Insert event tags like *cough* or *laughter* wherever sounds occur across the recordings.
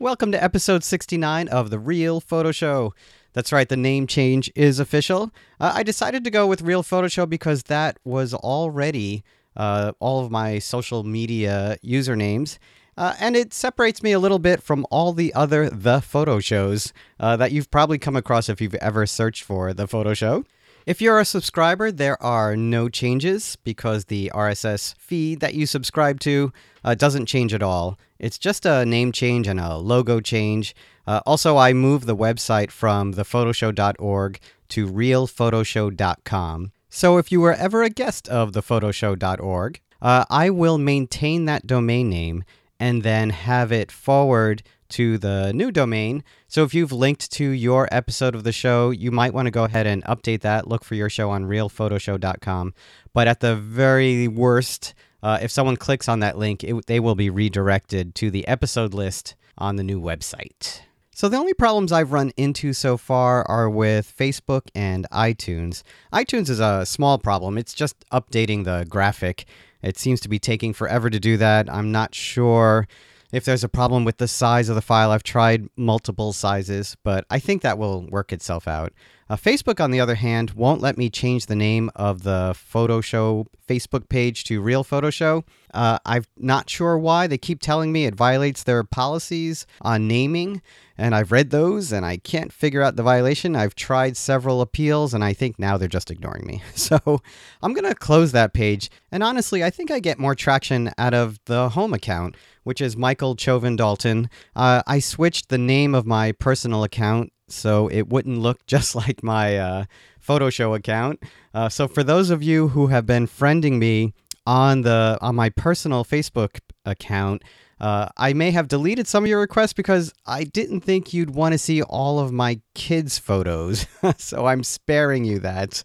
Welcome to episode 69 of The Real Photo Show. That's right, the name change is official. Uh, I decided to go with Real Photo Show because that was already uh, all of my social media usernames. Uh, and it separates me a little bit from all the other The Photo Shows uh, that you've probably come across if you've ever searched for The Photo Show. If you're a subscriber, there are no changes because the RSS feed that you subscribe to uh, doesn't change at all. It's just a name change and a logo change. Uh, also, I moved the website from thephotoshow.org to realphotoshow.com. So if you were ever a guest of thephotoshow.org, uh, I will maintain that domain name and then have it forward to the new domain. So if you've linked to your episode of the show, you might want to go ahead and update that. Look for your show on realphotoshow.com. But at the very worst, uh, if someone clicks on that link, it, they will be redirected to the episode list on the new website. So the only problems I've run into so far are with Facebook and iTunes. iTunes is a small problem. It's just updating the graphic. It seems to be taking forever to do that. I'm not sure if there's a problem with the size of the file. I've tried multiple sizes, but I think that will work itself out. Uh, Facebook, on the other hand, won't let me change the name of the Photo Show Facebook page to Real Photo Show. Uh, I'm not sure why. They keep telling me it violates their policies on naming, and I've read those and I can't figure out the violation. I've tried several appeals, and I think now they're just ignoring me. *laughs* So I'm going to close that page. And honestly, I think I get more traction out of the home account, which is Michael Chovan Dalton. Uh, I switched the name of my personal account so it wouldn't look *laughs* just like my uh, photo show account. Uh, so for those of you who have been friending me on the on my personal Facebook account, uh, I may have deleted some of your requests because I didn't think you'd want to see all of my kids' photos. *laughs* so I'm sparing you that.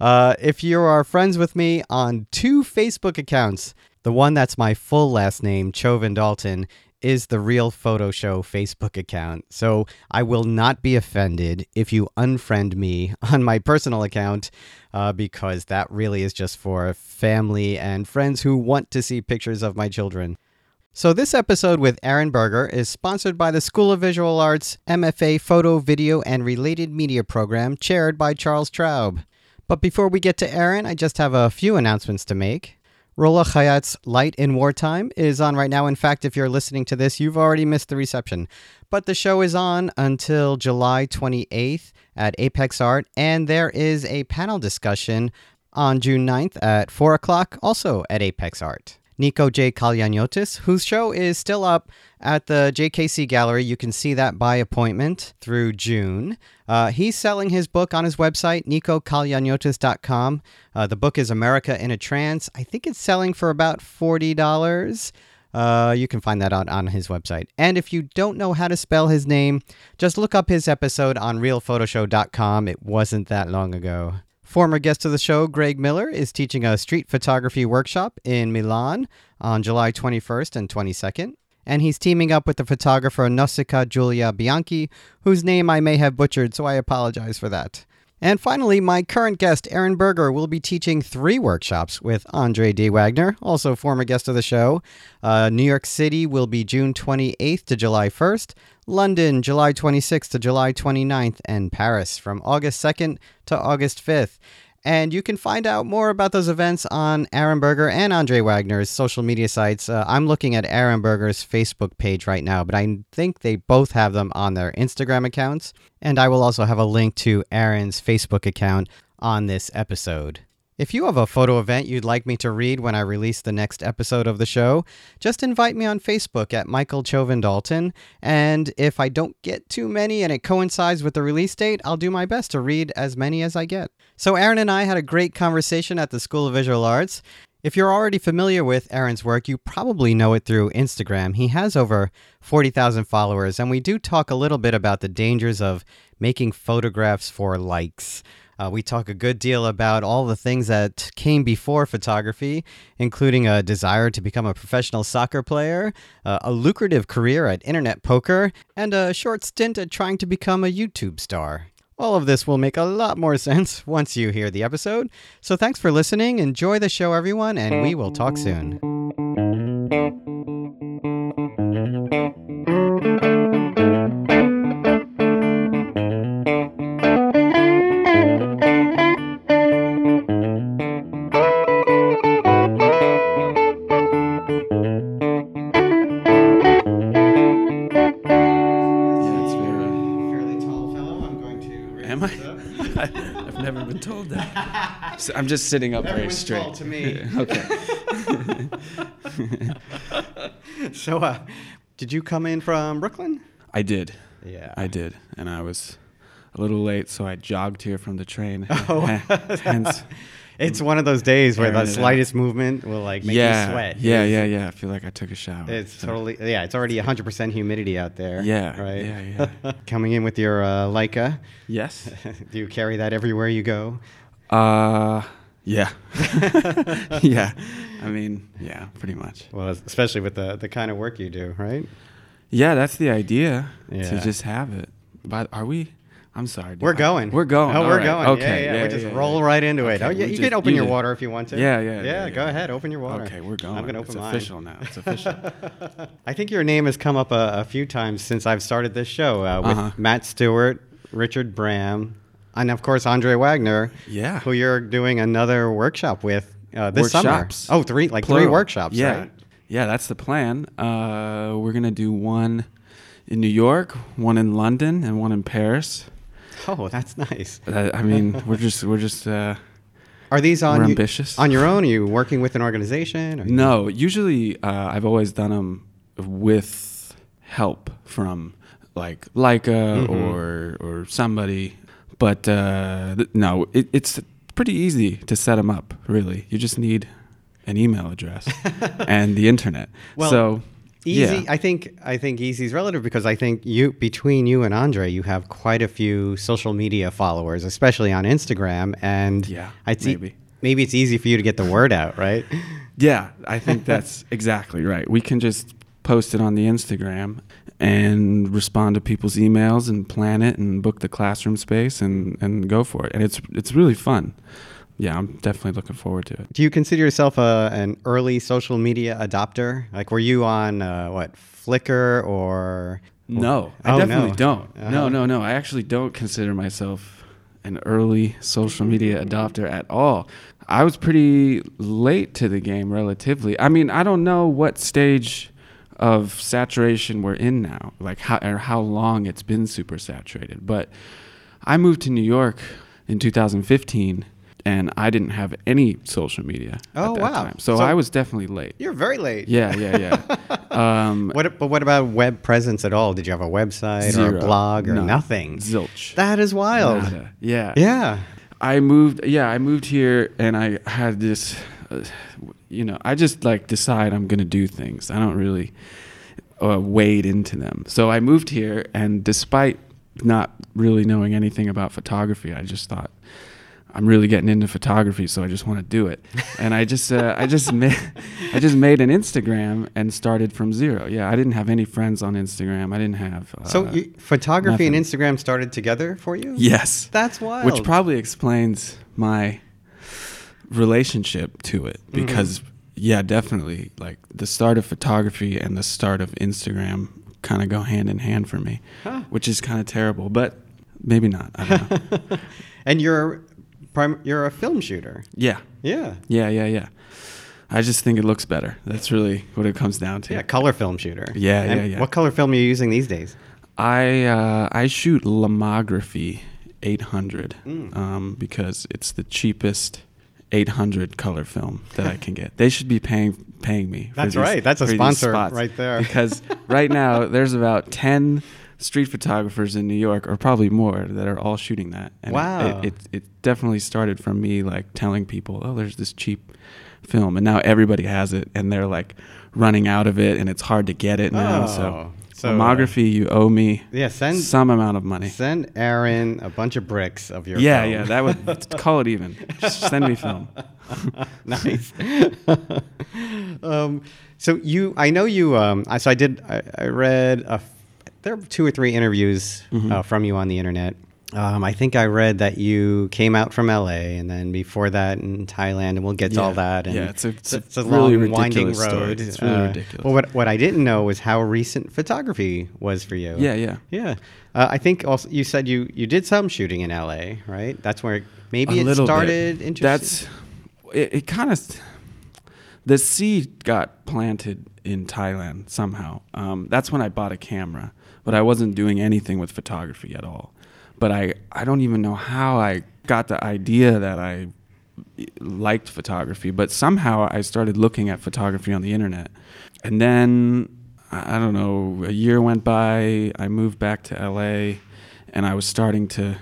Uh, if you are friends with me on two Facebook accounts, the one that's my full last name, Chovan Dalton, is the Real Photo Show Facebook account. So I will not be offended if you unfriend me *laughs* on my personal account uh, because that really is just for family and friends who want to see pictures of my children. So, this episode with Aaron Berger is sponsored by the School of Visual Arts MFA Photo, Video, and Related Media program, chaired by Charles Traub. But before we get to Aaron, I just have a few announcements to make. Rola Khayyat's Light in Wartime is on right now. In fact, if you're listening to this, you've already missed the reception. But the show is on until July 28th at Apex Art, and there is a panel discussion on June 9th at 4 o'clock, also at Apex Art. Niko J. Kallianiotis, whose show is still up at the JKC Gallery. You can see that by appointment through June. Uh, he's selling his book on his website, nikokallianiotis.com. Uh, the book is America in a Trance. I think it's selling for about $40. Uh, you can find that out on his website. And if you don't know how to spell his name, just look up his episode on realphotoshow.com. It wasn't that long ago. Former guest of the show, Greg Miller, is teaching a street photography workshop in Milan on July 21st and 22nd. And he's teaming up with the photographer Nausicaa Giulia Bianchi, whose name I may have butchered, so I apologize for that. And finally, my current guest, Aaron Berger, will be teaching three workshops with Andre D. Wagner, also former guest of the show. Uh, New York City will be June 28th to July 1st, London, July 26th to July 29th, and Paris from August 2nd to August 5th. And you can find out more about those events on Aaron Berger and Andre Wagner's social media sites. Uh, I'm looking at Aaron Berger's Facebook page right now, but I think they both have them on their Instagram accounts. And I will also have a link to Aaron's Facebook account on this episode. If you have a photo event you'd like me to read when I release the next episode of the show, just invite me on Facebook at Michael Chovan Dalton. And if I don't get too many and it coincides with the release date, I'll do my best to read as many as I get. So, Aaron and I had a great conversation at the School of Visual Arts. If you're already familiar with Aaron's work, you probably know it through Instagram. He has over 40,000 followers, and we do talk a little bit about the dangers of making photographs for likes. Uh, we talk a good deal about all the things that came before photography, including a desire to become a professional soccer player, uh, a lucrative career at internet poker, and a short stint at trying to become a YouTube star. All of this will make a lot more *laughs* sense once you hear the episode. So thanks for listening. Enjoy the show, everyone, and we will talk soon. So I'm just sitting up very straight. fault to me. *laughs* okay. *laughs* So, uh, did you come in from Brooklyn? I did. Yeah. I did, and I was a little late, so I jogged here from the train. *laughs* Oh. Hence, It's one of those days where the slightest movement will like make yeah, you sweat. yeah, yeah, yeah. I feel like I took a shower. It's so- totally yeah. It's already 100% humidity out there. Yeah, Right. yeah, yeah. Coming in with your uh, Leica. Yes. Do you carry that everywhere you go? Uh, yeah. *laughs* yeah. I mean, yeah, pretty much. Well, especially with the the kind of work you do, right? Yeah, that's the idea Yeah. to just have it. But are we? I'm sorry. dude. We're going. We're going. Oh, All we're right. going. Okay. Yeah, yeah. yeah, we just yeah, roll right into it. Oh, yeah. You just- can open you your just- water if you want to. Yeah, yeah, Yeah, yeah, go ahead. Open your water. Okay, we're going. I'm gonna it's open mine. official now. It's official. *laughs* I think your name has come up a, a few times since I've started this show uh, with Uh-huh. Matt Stuart, Richard Bram, and of course Andre Wagner. Yeah. Who you're doing another workshop with uh, this Workshops. summer? Oh, three like three workshops. Yeah. Right? Yeah, that's the plan. Uh, we're gonna do one in New York, one in London, and one in Paris. Oh, that's nice. Uh, I mean, we're just we're just uh, Are these on you- on your own? Are you working with an organization? Or no. Usually, uh, I've always done them with help from like Leica Mm-hmm. or or somebody. But uh, th- no, it, it's pretty easy to set them up. Really, you just need an email address *laughs* and the internet. Well, so Easy, yeah. I think. I think easy is relative because I think you between you and Andre, you have quite a few social media followers, especially on Instagram, and Yeah, I'd see- maybe. maybe it's easy for you to get the word out, right? *laughs* Yeah, I think that's exactly right. We can just post it on the Instagram and respond to people's emails and plan it and book the classroom space and, and go for it. And it's it's really fun. Yeah, I'm definitely looking forward to it. Do you consider yourself a, an early social media adopter? Like, were you on uh, what Flickr or? No, I Oh, definitely no. don't. Uh-huh. No, no, no. I actually don't consider myself an early social media adopter at all. I was pretty late to the game relatively. I mean, I don't know what stage of saturation we're in now, like how or how long it's been super saturated. But I moved to New York in 2015 and I didn't have any social media Oh, at that wow. time. So, So- I was definitely late. You're very late. Yeah, yeah, yeah. *laughs* um, What? But what about web presence at all? Did you have a website or a blog or None. nothing? Zilch. That is wild. Nada. Yeah. Yeah. I moved. Yeah, I moved here, and I had this. Uh, you know, I just like decide I'm gonna do things. I don't really uh, wade into them. So I moved here, and despite not really knowing anything about photography, I just thought I'm really getting into photography, so I just want to do it. *laughs* And I just, uh, I just made, I just made an Instagram and started from zero. Yeah, I didn't have any friends on Instagram. I didn't have. Uh, So you, photography and. Instagram started together for you? yes, That's wild. which probably explains my relationship to it Mm-hmm. because yeah definitely like the start of photography and the start of instagram kind of go hand in hand for me Huh. which is kind of terrible but maybe not i don't know *laughs* and you're prim- you're a film shooter. yeah Yeah. yeah yeah yeah i just think it looks better that's really what it comes down to Yeah, color film shooter. Yeah, And yeah, yeah. What color film are you using these days? I uh, I shoot Lomography 800 Mm. um, because it's the cheapest 800 color film that I can get. They should be paying paying me. That's these- right. That's a sponsor right there. Because right now *laughs* there's about 10 street photographers in New York, or probably more, that are all shooting that. And it- Wow. It, it, it definitely started from me like telling people, oh, there's this cheap film, and now everybody has it, and they're like running out of it, and it's hard to get it now. Oh, so, so, uh, you owe me Yeah, send some amount of money. send Aaron a bunch of bricks of your Yeah, film. yeah, that would *laughs* call it even. Just send me film. *laughs* nice. *laughs* um, so you, I know you. Um, I, so I did. I, I read. A, f- there are two or three interviews Mm-hmm. uh, from you on the internet. Um, I think I read that you came out from LA, and then before that in Thailand, and we'll get to all that. And Yeah, it's a- it's it's a really long, winding story. road. It's really Uh, ridiculous. Well, what what I didn't know was how recent photography was for you. Yeah, yeah. yeah. Uh, I think also you said you you did some shooting in LA, right? That's where maybe a it started. bit. Interesting. That's it. it kind of the seed got planted in Thailand somehow. Um, that's when I bought a camera, but I wasn't doing anything with photography at all. But I I don't even know how I got the idea that I liked photography, but somehow I started looking at photography on the internet. And then I don't know, a year went by, I moved back to LA and I was starting to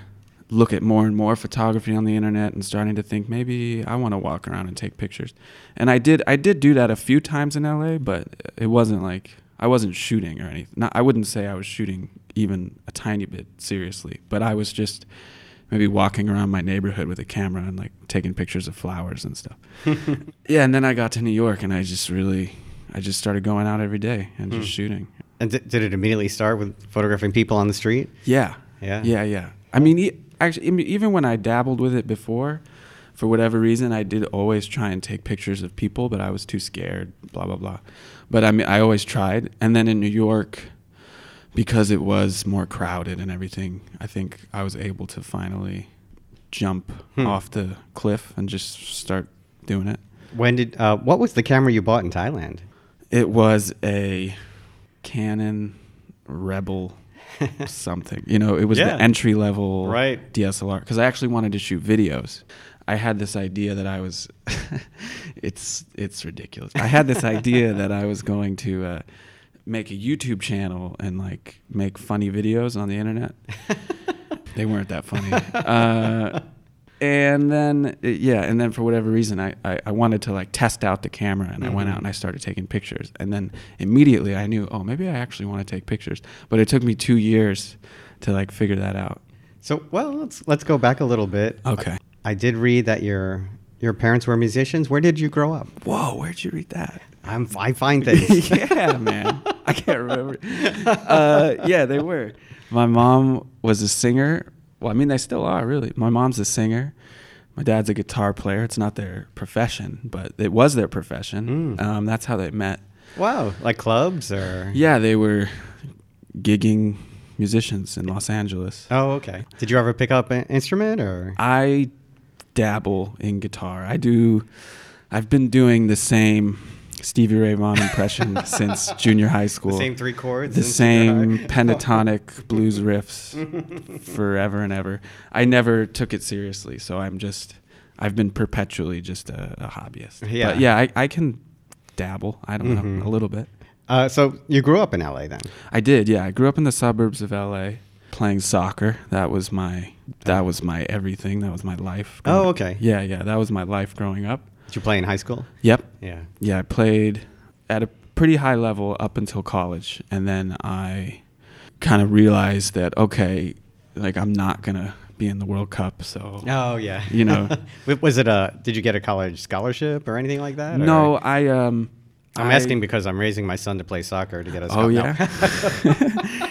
look at more and more photography on the internet and starting to think maybe I want to walk around and take pictures. And I did I did do that a few times in LA, but it wasn't like I wasn't shooting or anything. Not, I wouldn't say I was shooting even a tiny bit seriously, but I was just maybe walking around my neighborhood with a camera and like taking pictures of flowers and stuff. *laughs* yeah, and then I got to New York and I just really I just started going out every day and just Mm. shooting. And di- did it immediately start with photographing people on the street? Yeah. Yeah. Yeah, yeah. I mean, e- actually, I mean, even when I dabbled with it before, for whatever reason, I did always try and take pictures of people, but I was too scared. Blah blah blah. But I mean, I always tried. And then in New York, because it was more crowded and everything, I think I was able to finally jump Hmm. off the cliff and just start doing it. When did uh, what was the camera you bought in Thailand? It was a Canon Rebel *laughs* something. You know, it was Yeah. the entry level Right. DSLR because I actually wanted to shoot videos. I had this idea that I was *laughs* it's it's ridiculous. I had this idea that I was going to uh, make a YouTube channel and like make funny videos on the internet. *laughs* they weren't that funny. Uh, and then yeah, and then for whatever reason, I, I, I wanted to like test out the camera, and I went Mhm. out and I started taking pictures, and then immediately I knew, oh, maybe I actually want to take pictures. But it took me two years to like figure that out. So well, let's let's go back a little bit. Okay. I did read that your your parents were musicians. Where did you grow up? Whoa, where'd you read that? I'm I find things. *laughs* yeah, man. I can't remember. Uh, yeah, they were. My mom was a singer. Well, I mean, they still are, really. My mom's a singer. My dad's a guitar player. It's not their profession, but it was their profession. Mm. Um, that's how they met. wow, like clubs or Yeah, they were gigging musicians in Los Angeles. Oh, okay. Did you ever pick up an instrument or? I dabble in guitar. I do. I've been doing the same Stevie Ray Vaughan impression *laughs* since junior high school. The same three chords. the same pentatonic *laughs* blues riffs forever and ever. I never took it seriously, so I'm just I've been perpetually just a, a hobbyist. Yeah. but yeah, I, I can dabble. I don't Mhm. know a little bit. Uh, so you grew up in LA then? I did. Yeah, I grew up in the suburbs of LA, playing soccer. That was my that was my everything. That was my life. Oh, okay. Yeah, yeah, that was my life growing up. Did you play in high school? Yep. Yeah. Yeah, I played at a pretty high level up until college, and then I kind of realized that okay, like I'm not gonna be in the World Cup, so Oh yeah. You know. *laughs* Was it a? Did you get a college scholarship or anything like that? or- no, I um. I'm I- asking because I'm raising my son to play soccer to get us. Oh yeah. *laughs* *laughs*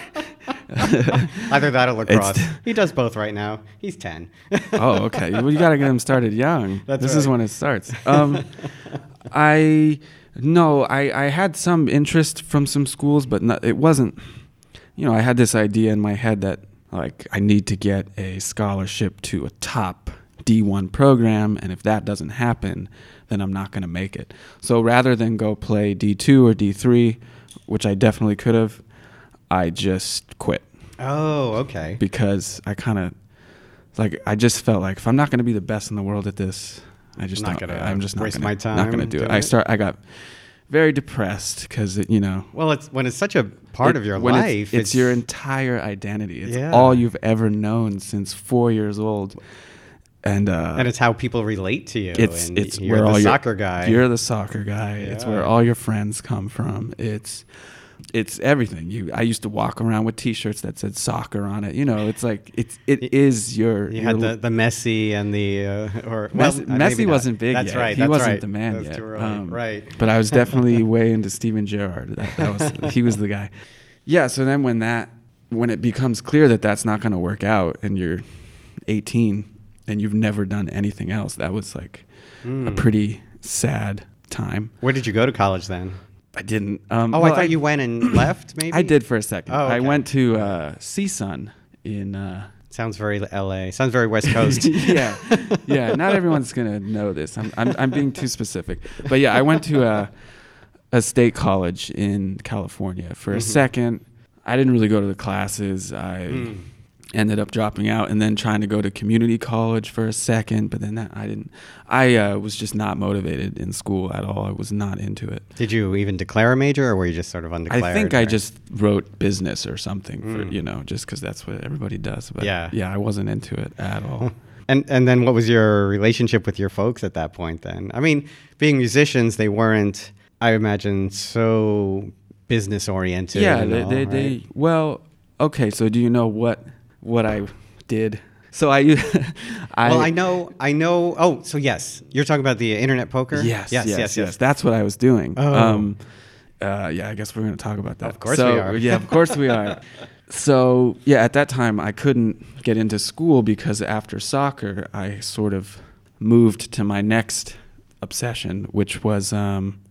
*laughs* Either that or lacrosse. It's- he does both right now. He's ten. oh, okay. Well, you gotta get him started young. That's this is when it starts. Um, *laughs* I no, I I had some interest from some schools, but not, it wasn't. You know, I had this idea in my head that like I need to get a scholarship to a top D1 program, and if that doesn't happen, then I'm not gonna make it. So rather than go play D2 or D3, which I definitely could have, I just quit oh, okay. because I kind of like I just felt like if I'm not going to be the best in the world at this, I just Not gonna I'm just not waste gonna, my not going to do it. doing I it? start I got very depressed because you know Well, it's when it's such a part it- of your when it's- life. It's, your entire identity. It's Yeah. all you've ever known since four years old, and uh, and it's how people relate to you. it's and it's you're where the all soccer your, guy. You're the soccer guy. It's where all your friends come from. It's it's everything. You I used to walk around with T-shirts that said soccer on it. You know, it's like it's it is your. You your had the, the Messi and the uh, or well, Messi, Messi wasn't big That's yet. right. He that's wasn't right. the man That's yet. too. Um, right. But I was *laughs* definitely way into Steven Gerrard. That, that was he was the guy. Yeah. So then when that when it becomes clear that that's not going to work out, and you're 18 and you've never done anything else, that was like a Mm. pretty sad time. Where did you go to college then? I didn't. Um, Oh, well, I thought you went and *clears throat* left. Maybe I did for a second. Oh, I went to uh, CSUN in. Uh, Sounds very LA. Sounds very West Coast. *laughs* yeah, yeah. Not everyone's gonna know this. I'm, I'm, I'm being too specific, but yeah, I went to a, a state college in California for a Mhm. second. I didn't really go to the classes. I, Mm. Ended up dropping out and then trying to go to community college for a second but then that i didn't i uh, was just not motivated in school at all i was not into it Did you even declare a major, or were you just sort of undeclared? i think i just wrote business or something for Mm. you know just because that's what everybody does but Yeah. yeah i wasn't into it at all *laughs* And and then what was your relationship with your folks at that point? Then I mean, being musicians, they weren't, I imagine, so business oriented. yeah they, all, they, right? they well okay so do you know what what i did so i *laughs* i well, I know, I know. Oh, so yes, you're talking about the internet poker. Yes, yes, yes, yes. yes. That's what I was doing. Oh. Um, uh, yeah, I guess we're going to talk about that. Of course So, we are. yeah, of course we are. *laughs* So, yeah, at that time, I couldn't get into school because after soccer, I sort of moved to my next obsession, which was um,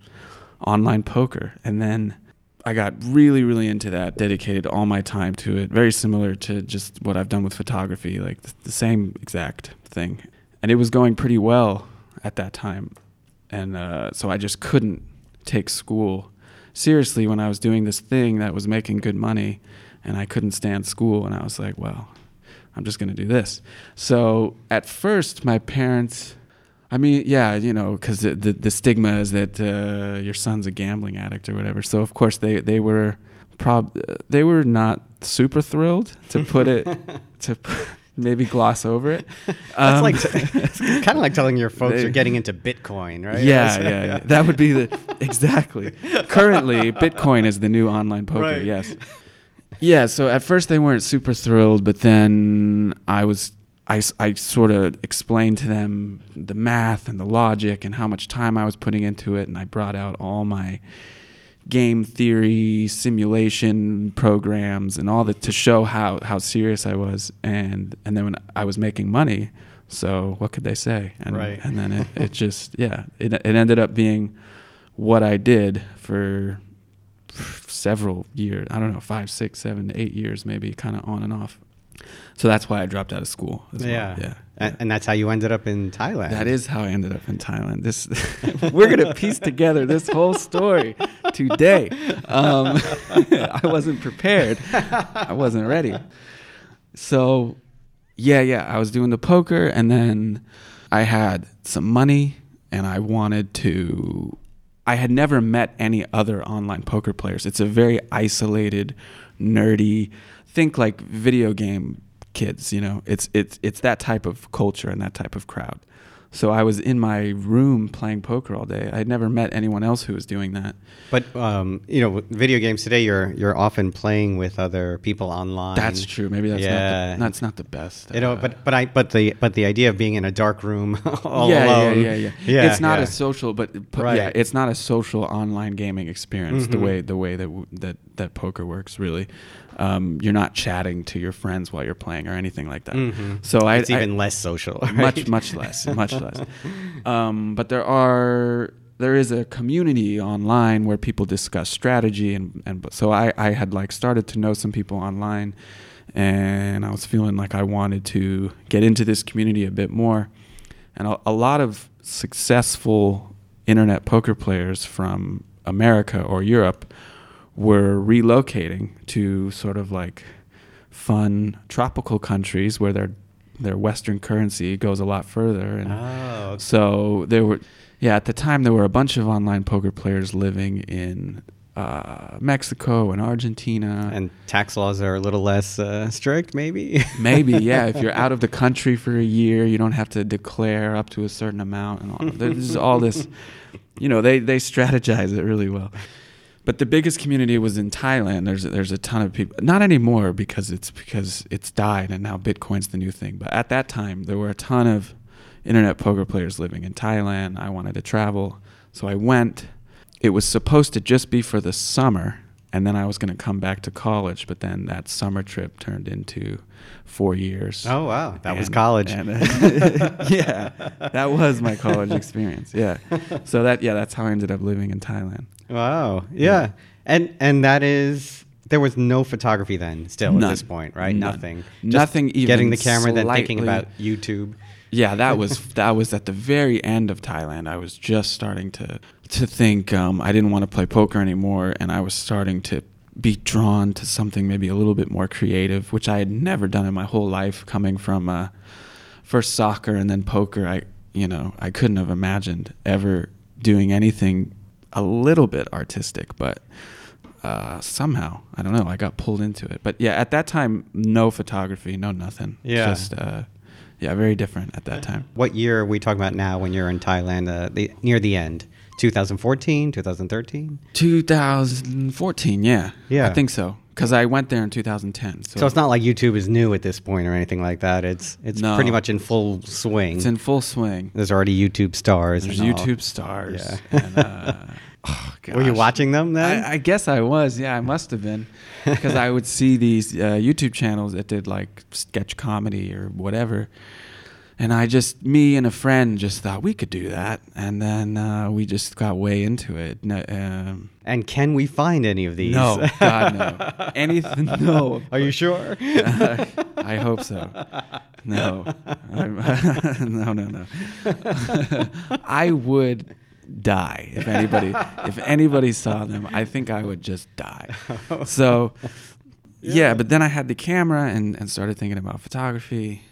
online poker. And then I got really, really into that, dedicated all my time to it. Very similar to just what I've done with photography, like th- the same exact thing. And it was going pretty well at that time. And uh, so I just couldn't take school seriously when I was doing this thing that was making good money and I couldn't stand school. And I was like, well, I'm just going to do this. So at first, my parents, I mean, yeah, you know, because the, the, the stigma is that uh, your son's a gambling addict or whatever. So of course they they were prob they were not super thrilled to put it *laughs* to p- maybe gloss over it. *laughs* That's Um, like it's kind of like telling your folks they- you're getting into Bitcoin, right? yeah, *laughs* yeah, yeah. That would be the exactly. Currently, Bitcoin is the new online poker. Right. Yes. Yeah. So at first they weren't super thrilled, but then I was. I, I sort of explained to them the math and the logic and how much time I was putting into it, and I brought out all my game theory simulation programs and all that to show how, how serious I was and and then when I was making money so what could they say and Right. and then it, it just yeah it, it ended up being what I did for several years I don't know five six seven eight years maybe kind of on and off so that's why I dropped out of school as well. yeah, yeah And, and that's how you ended up in Thailand. that is how I ended up in Thailand. This *laughs* we're gonna piece together this whole story today. Um, *laughs* I wasn't prepared. I wasn't ready. So, yeah, yeah, I was doing the poker, and then I had some money, and I wanted to. I had never met any other online poker players. It's a very isolated, nerdy. Think like video game kids, you know. It's it's it's that type of culture and that type of crowd. So I was in my room playing poker all day. I had never met anyone else who was doing that. But um, you know, video games today, you're you're often playing with other people online. That's true. Maybe that's Yeah. not the, that's not the best. You know, uh, but but I but the but the idea of being in a dark room *laughs* all yeah, alone. yeah, yeah, yeah, Yeah, It's not yeah. a social, but, but Right. yeah, it's not a social online gaming experience. The Mhm. way the way that w- that that poker works, really, um, you're not chatting to your friends while you're playing or anything like that. Mhm. So I, it's I- even less social. *laughs* much much less, much less. *laughs* Um, but there are there is a community online where people discuss strategy and and so I I had like started to know some people online, and I was feeling like I wanted to get into this community a bit more, and a, a lot of successful internet poker players from America or Europe were relocating to sort of like fun tropical countries where their their Western currency goes a lot further, and Oh, so there were, yeah, at the time there were a bunch of online poker players living in uh, Mexico and Argentina. and tax laws are a little less uh, strict, maybe. *laughs* Maybe, yeah, if you're out of the country for a year, you don't have to declare up to a certain amount, and all. There's all this, you know, they they strategize it really well. But the biggest community was in Thailand. There's there's a ton of people. Not anymore because it's because it's died and now Bitcoin's the new thing. But at that time, there were a ton of internet poker players living in Thailand. I wanted to travel, so I went. It was supposed to just be for the summer, and then I was going to come back to college. But then that summer trip turned into four years. oh wow, that was college. and, *laughs* yeah, that was my college experience. Yeah, so that yeah, that's how I ended up living in Thailand. Wow. Yeah. And and that is there was no photography then still None. at this point, right? None. Nothing. Nothing even getting the camera then thinking about YouTube. Yeah, that was that was at the very end of Thailand. I was just starting to to think um, I didn't want to play poker anymore, and I was starting to be drawn to something maybe a little bit more creative, which I had never done in my whole life. Coming from uh, first soccer and then poker, I you know I couldn't have imagined ever doing anything a little bit artistic, but uh, somehow I don't know I got pulled into it. But yeah, at that time, no photography, no nothing. Yeah. just uh, yeah, very different at that time. What year are we talking about now when you're in Thailand, uh, the, near the end? 2014, 2013? 2014, yeah, Yeah. I think so. Because I went there in 2010. So, So it's not like YouTube is new at this point or anything like that. It's it's No. pretty much in full swing. it's in full swing. There's already YouTube stars. There's and all. YouTube stars. Yeah. And, uh, *laughs* oh, Were you watching them then? I, I guess I was. Yeah, I must have been, *laughs* because I would see these uh, YouTube channels that did like sketch comedy or whatever, and I just me and a friend just thought we could do that, and then uh, we just got way into it. No, um, and can we find any of these? no *laughs* God no, anything *laughs* no. Are you sure? Uh, *laughs* I hope so. No, no, no, no. I would die if anybody if anybody saw them. I think I would just die. So, yeah. But then I had the camera and and started thinking about photography.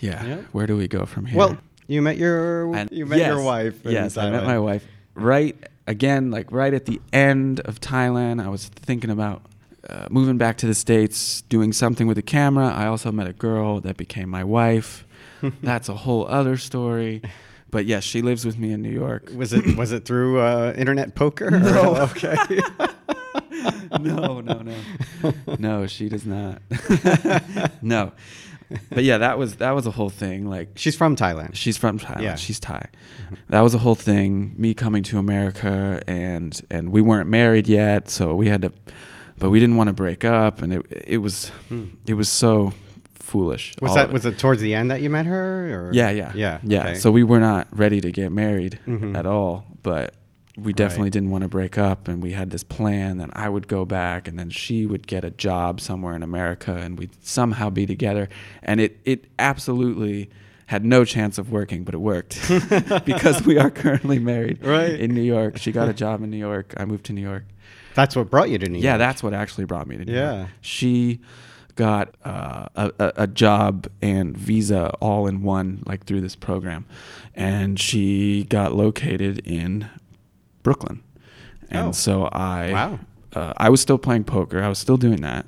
Yeah. Yeah. Where do we go from here? well, you met your And- you met your wife. in Yes, I met my wife right again, like right at the end of Thailand. I was thinking about uh, moving back to the states, doing something with the camera. I also met a girl that became my wife. *laughs* That's a whole other story. But yes, she lives with me in New York. Was it was it through uh, internet poker? or- *laughs* *laughs* okay. no, no, no, no. She does not. no, but yeah, that was that was a whole thing. Like She's from Thailand. She's from Thailand. Yeah. She's Thai. That was a whole thing. Me coming to America and and we weren't married yet, so we had to, but we didn't want to break up, and it it was it was so foolish. Was that it. was it towards the end that you met her? Or? Yeah, yeah, yeah, yeah. okay. So we were not ready to get married Mhm. at all, but we definitely Right. didn't want to break up, and we had this plan that I would go back, and then she would get a job somewhere in America, and we'd somehow be together. And it it absolutely had no chance of working, but it worked *laughs* because we are currently married Right. in New York. She got a *laughs* job in New York. I moved to New York. That's what brought you to New Yeah, York. Yeah that's what actually brought me to New Yeah. York. She got uh, a, a, a job and visa all in one, like through this program, and she got located in Brooklyn, and Oh. so I Wow. uh, I was still playing poker. I was still doing that.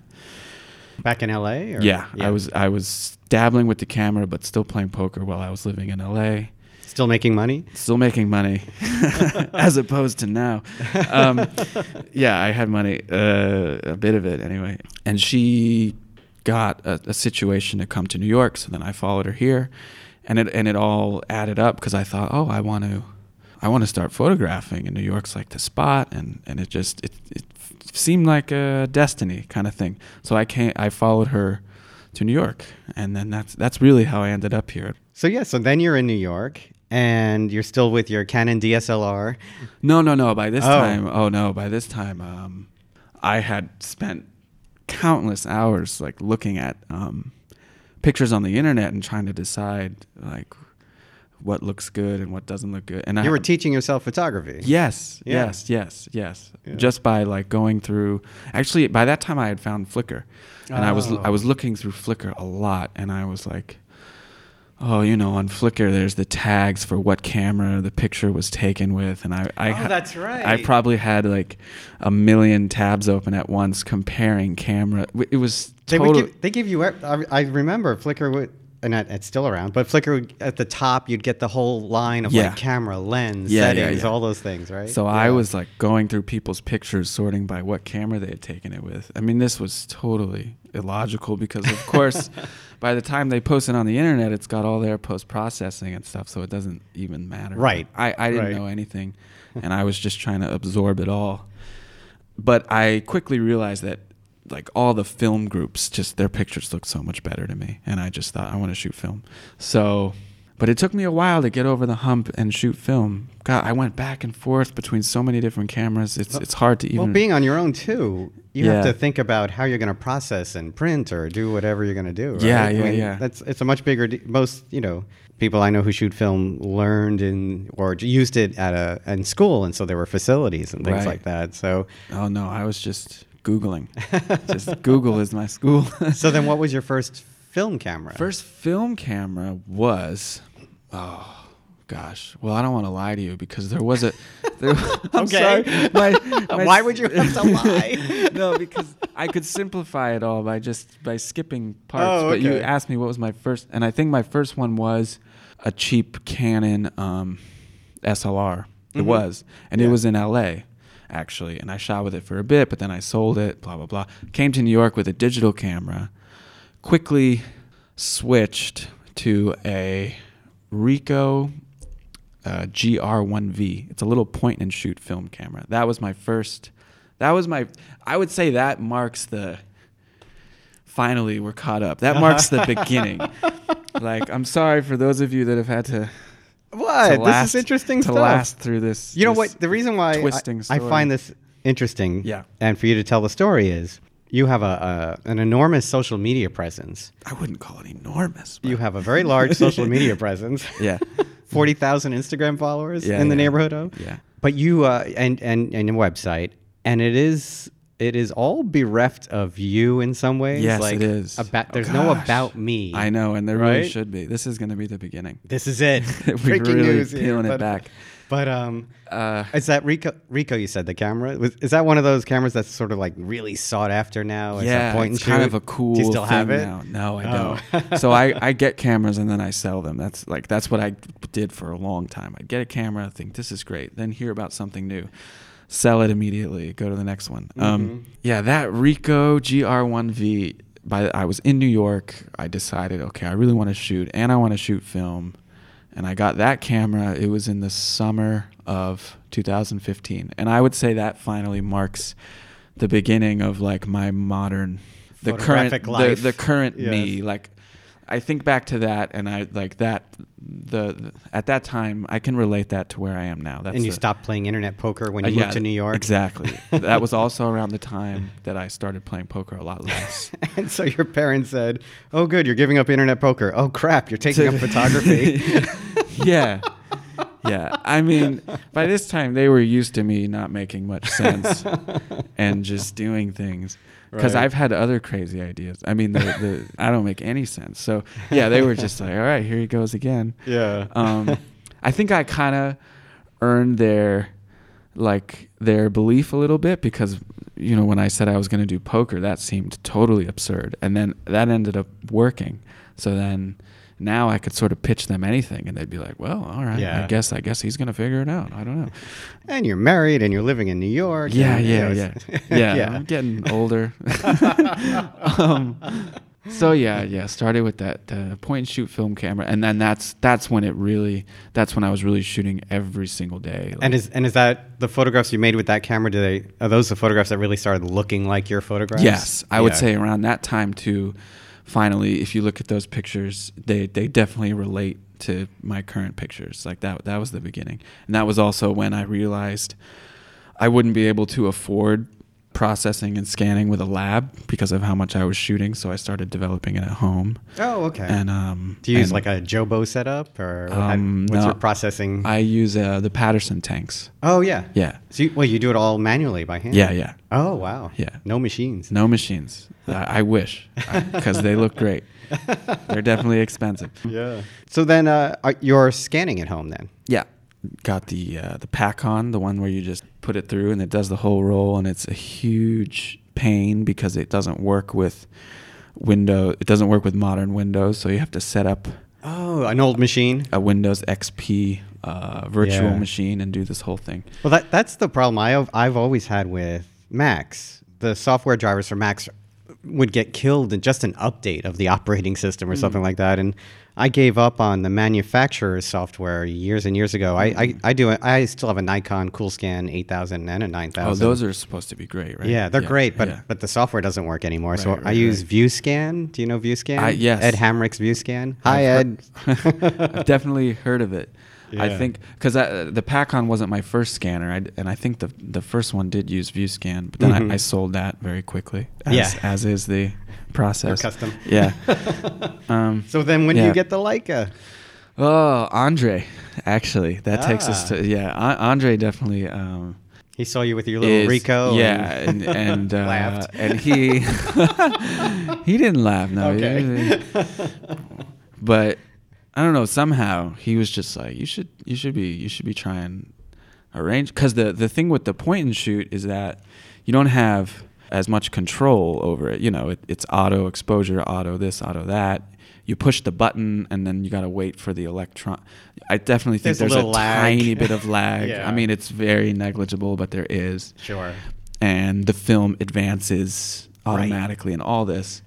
back in L.A. Or? Yeah, I was I was dabbling with the camera, but still playing poker while I was living in LA. still making money. Still making money, *laughs* *laughs* as opposed to now. Um, yeah, I had money, uh, a bit of it anyway. And she got a, a situation to come to New York, so then I followed her here, and it and it all added up because I thought, oh, I want to, I want to start photographing, and New York's like the spot, and and it just it, it seemed like a destiny kind of thing. So I came, I followed her to New York, and then that's that's really how I ended up here. So yeah, so then you're in New York and you're still with your Canon DSLR. No, no, no. By this Oh. time, oh no, by this time, um, I had spent countless hours like looking at um, pictures on the internet and trying to decide like what looks good and what doesn't look good. And I You were teaching yourself photography. Yes, Yeah. yes, yes, yes. Yeah. Just by like going through. Actually, by that time I had found Flickr, and I was Oh. I was looking through Flickr a lot, and I was like, oh, you know, on Flickr there's the tags for what camera the picture was taken with, and I I Oh, that's right. I probably had like a million tabs open at once comparing camera. It was They total. would give, they give you. I I remember Flickr would, and it- it's still around, but Flickr would, at the top you'd get the whole line of Yeah. like camera, lens, yeah, settings, yeah. all those things, right? So I was like going through people's pictures, sorting by what camera they had taken it with. I mean, this was totally illogical because, of course, *laughs* by the time they post it on the internet, it's got all their post processing and stuff, so it doesn't even matter. Right. I, I didn't Right. know anything, *laughs* and I was just trying to absorb it all. But I quickly realized that, like, all the film groups, just their pictures look so much better to me, and I just thought I want to shoot film. So. But it took me a while to get over the hump and shoot film. God, I went back and forth between so many different cameras. It's it's hard to even. well, being on your own too, you have to think about how you're going to process and print or do whatever you're going to do. Right? Yeah, I yeah, mean, yeah. That's it's a much bigger. De- most you know people I know who shoot film learned in or used it at a in school, and so there were facilities and things Right. like that. So oh no, I was just googling. just Google is my school. so then, what was your first film camera? First film camera was, oh gosh. Well, I don't want to lie to you because there was a. There, *laughs* I'm Okay. sorry. My, *laughs* my Why would you have to lie? *laughs* no, because I could simplify it all by just by skipping parts. Oh, But you asked me what was my first, and I think my first one was a cheap Canon um, SLR. It Mhm. was, and Yeah. it was in LA actually, and I shot with it for a bit, but then I sold it. Blah blah blah. Came to New York with a digital camera. Quickly switched to a Ricoh uh, GR1V. It's a little point and shoot film camera. That was my first. That was my. I would say that marks the. Finally, we're caught up. That marks the *laughs* beginning. Like, I'm sorry for those of you that have had to. What? to last- this is interesting to stuff. last through this. you know this what? The reason why I- twisting I, find this interesting, Yeah. and for you to tell the story is you have a, a an enormous social media presence. I wouldn't call it enormous. You have a very large social *laughs* media presence. *laughs* Yeah. Forty thousand Instagram followers Yeah, in the yeah. neighborhood of. Yeah. But you uh, and and and a website, and it is it is all bereft of you in some ways. Yes, like it is. About Oh, there's no about me. I know, and there really should be. This is going to be the beginning. This is it. *laughs* We're Breaking really news here, peeling it but- back. But um, Uh, is that Ricoh? Ricoh, you said the camera was. Is that one of those cameras that's sort of like really sought after now? a yeah, point and it's kind shoot? of a cool. Do you still thing have it? now. No, I Oh. don't. so I, I get cameras and then I sell them. That's like that's what I did for a long time. I'd get a camera, think this is great, then hear about something new, sell it immediately, go to the next one. Mhm. Um, yeah, that Ricoh GR1V. By I was in New York. I decided, okay, I really want to shoot, and I want to shoot film, and I got that camera. It was in the summer of 2015, and I would say that finally marks the beginning of like my modern, the current, Photographic the, life. the current Yes. me. Like, I think back to that, and I like that. The at that time, I can relate that to where I am now. That's and you the- stopped playing internet poker when uh, you moved to New York. Exactly. *laughs* that was also around the time that I started playing poker a lot less. *laughs* and so your parents said, "Oh, good, you're giving up internet poker. Oh, crap, you're taking up *laughs* photography." yeah. Yeah. I mean, by this time they were used to me not making much sense and just doing things. Because Right. I've had other crazy ideas. I mean, the, the, *laughs* I don't make any sense. So, yeah, they were just like, all right, here he goes again. yeah. Um, *laughs* I think I kind of earned their like their belief a little bit because you know when I said I was going to do poker, that seemed totally absurd, and then that ended up working. So then now I could sort of pitch them anything, and they'd be like, "Well, all right, Yeah. I guess I guess he's going to figure it out. I don't know." *laughs* and you're married and you're living in New York. Yeah, and, you yeah, know, yeah, it's- *laughs* yeah, I'm getting *laughs* older. um, so yeah, yeah. Started with that uh, point and shoot film camera, and then that's that's when it really that's when I was really shooting every single day. And is and is that the photographs you made with that camera? Do they are those the photographs that really started looking like your photographs? yes, I would say around that time too. Finally, if you look at those pictures, they they definitely relate to my current pictures. Like that that was the beginning, and that was also when I realized I wouldn't be able to afford processing and scanning with a lab because of how much I was shooting. So I started developing it at home. Oh, okay. And um, Do you use like a Jobo setup or Um, what's no. your processing? I use uh, the Paterson tanks. oh yeah. Yeah, So you, well, you do it all manually by hand. yeah, yeah. Oh wow. Yeah. No machines. No machines. I, I wish because they look great. *laughs* They're definitely expensive. Yeah. So then uh, you're scanning at home then. Yeah. Got the uh, the Pakon, the one where you just put it through and it does the whole roll, and it's a huge pain because it doesn't work with window. It doesn't work with modern Windows, so you have to set up Oh, an old machine. a Windows XP uh, virtual Yeah. machine and do this whole thing. Well, that that's the problem I have, I've always had with Macs. The software drivers for Macs would get killed in just an update of the operating system or hmm. something like that, and I gave up on the manufacturer's software years and years ago. I I, hmm. I do. I still have a Nikon CoolScan 8000 and a 9000. Oh, those are supposed to be great, right? Yeah, they're great, but yeah. but the software doesn't work anymore. so Right, I right, use right. VueScan. Do you know VueScan? I- yes. Ed Hamrick's VueScan. Hi, Ed. I've *laughs* heard- I've definitely heard of it. I think because the Pakon wasn't my first scanner, I, and I think the the first one did use VueScan, but then Mhm. I, I sold that very quickly. As, Yeah. as is the *laughs* process. custom. Yeah. *laughs* um, so then, when do you get the Leica? oh, Andre, actually, that takes us Ah. to yeah. An- Andre definitely. Um, He saw you with your little is- Ricoh. Yeah, *laughs* and and uh, Laughed. and he he didn't laugh. No, he- Okay. but I don't know. Somehow he was just like, you should you should be you should be trying arrange because the the thing with the point and shoot is that you don't have as much control over it. You know, it, it's auto exposure, auto this, auto that. You push the button and then you got to wait for the electron. I definitely think There's a there's, a, lag. tiny bit of *laughs* lag. Yeah. I mean, it's very negligible, but there is Sure. and the film advances Right. automatically and all this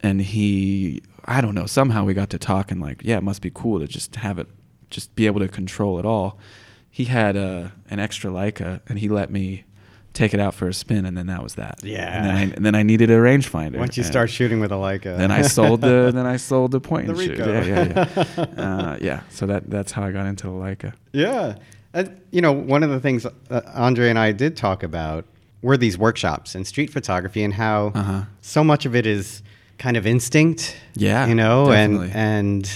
and he i don't know somehow we got to talking like yeah it must be cool to just have it just be able to control it all he had uh, an extra leica and he let me take it out for a spin and then that was that Yeah. and then i, and then I needed a rangefinder Once you start shooting with a Leica. then i sold the *laughs* then i sold the point The and shoot yeah yeah yeah *laughs* uh, yeah so that that's how i got into the leica Yeah. And, you know, one of the things uh, Andre and I did talk about were these workshops in street photography and how Uh-huh. so much of it is kind of instinct. Yeah, You know, definitely. and and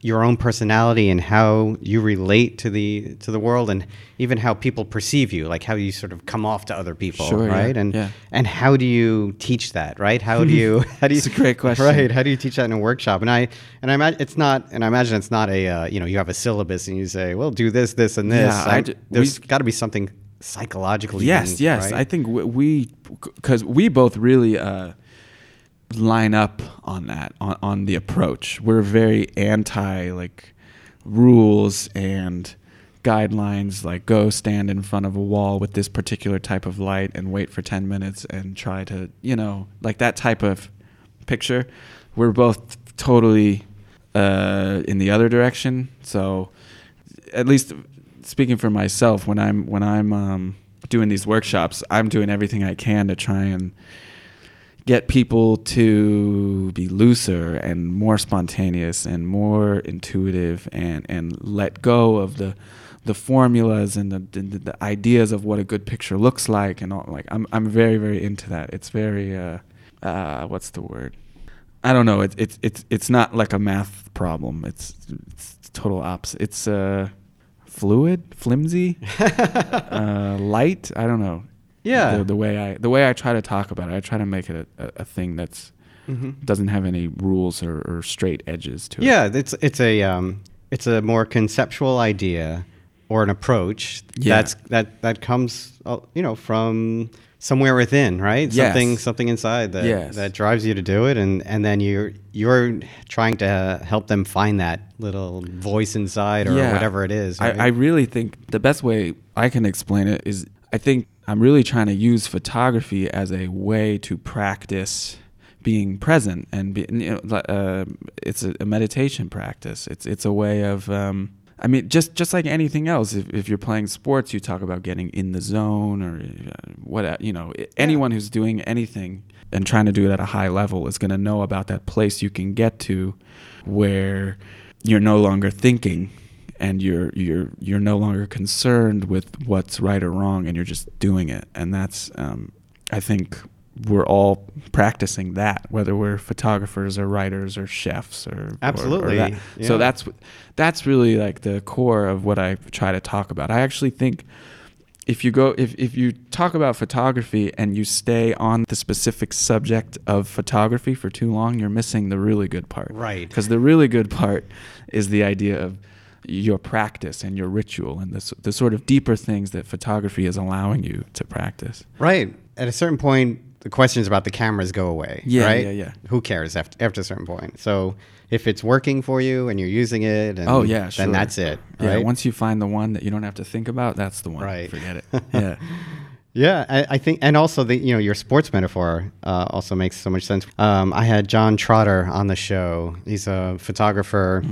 your own personality and how you relate to the to the world and even how people perceive you, like how you sort of come off to other people, Sure, yeah, right? And yeah. and how do you teach that, right? How do you *laughs* how do you It's a great *laughs* question. Right. How do you teach that in a workshop? And I and I imagine it's not and I imagine it's not a uh, you know, you have a syllabus and you say, "Well, do this, this and this." Yeah, I I- d- there's we- got to be something psychologically Yes, yes. right? I think we, because we both really uh, line up on that, on, on the approach. We're very anti like rules and guidelines, like go stand in front of a wall with this particular type of light and wait for 10 minutes and try to, you know, like that type of picture. We're both totally uh, in the other direction. So, at least speaking for myself, when I'm when I'm um, doing these workshops, I'm doing everything I can to try and get people to be looser and more spontaneous and more intuitive and and let go of the the formulas and the, the, the ideas of what a good picture looks like and all like I'm I'm very very into that. It's very uh, uh, what's the word? I don't know. It's it's it's it's not like a math problem. It's it's total opposite. It's uh, fluid, flimsy, *laughs* uh, light. I don't know. Yeah. The, the way I the way I try to talk about it, I try to make it a, a, thing that's Mhm. doesn't have any rules or, or straight edges to it. Yeah, it's it's a um, it's a more conceptual idea or an approach Yeah. that's that that comes uh, you know from somewhere within, right? Yes. Something something inside that Yes. that drives you to do it, and and then you're you're trying to help them find that little voice inside or Yeah. whatever it is. Right? I, I really think the best way I can explain it is I think I'm really trying to use photography as a way to practice being present and be, you know, uh, it's a, a meditation practice. It's it's a way of um, I mean just just like anything else. If, if you're playing sports, you talk about getting in the zone or uh, what you know. Anyone who's doing anything and trying to do it at a high level is going to know about that place you can get to where you're no longer thinking and you're you're you're no longer concerned with what's right or wrong and you're just doing it and that's um, I think we're all practicing that whether we're photographers or writers or chefs or or- or Absolutely, that. yeah. so that's that's really like the core of what I try to talk about I actually think if you go if, if you talk about photography and you stay on the specific subject of photography for too long you're missing the really good part Right. because the really good part is the idea of your practice and your ritual and the, the sort of deeper things that photography is allowing you to practice Right. At a certain point, the questions about the cameras go away. Yeah, right? yeah, yeah. Who cares after, after a certain point? So if it's working for you and you're using it, and oh yeah sure then that's it. yeah right? once you find the one that you don't have to think about that's the one Right. forget it *laughs* yeah Yeah, I, I think, and also the you know your sports metaphor uh, also makes so much sense. Um, I had John Trotter on the show. He's a photographer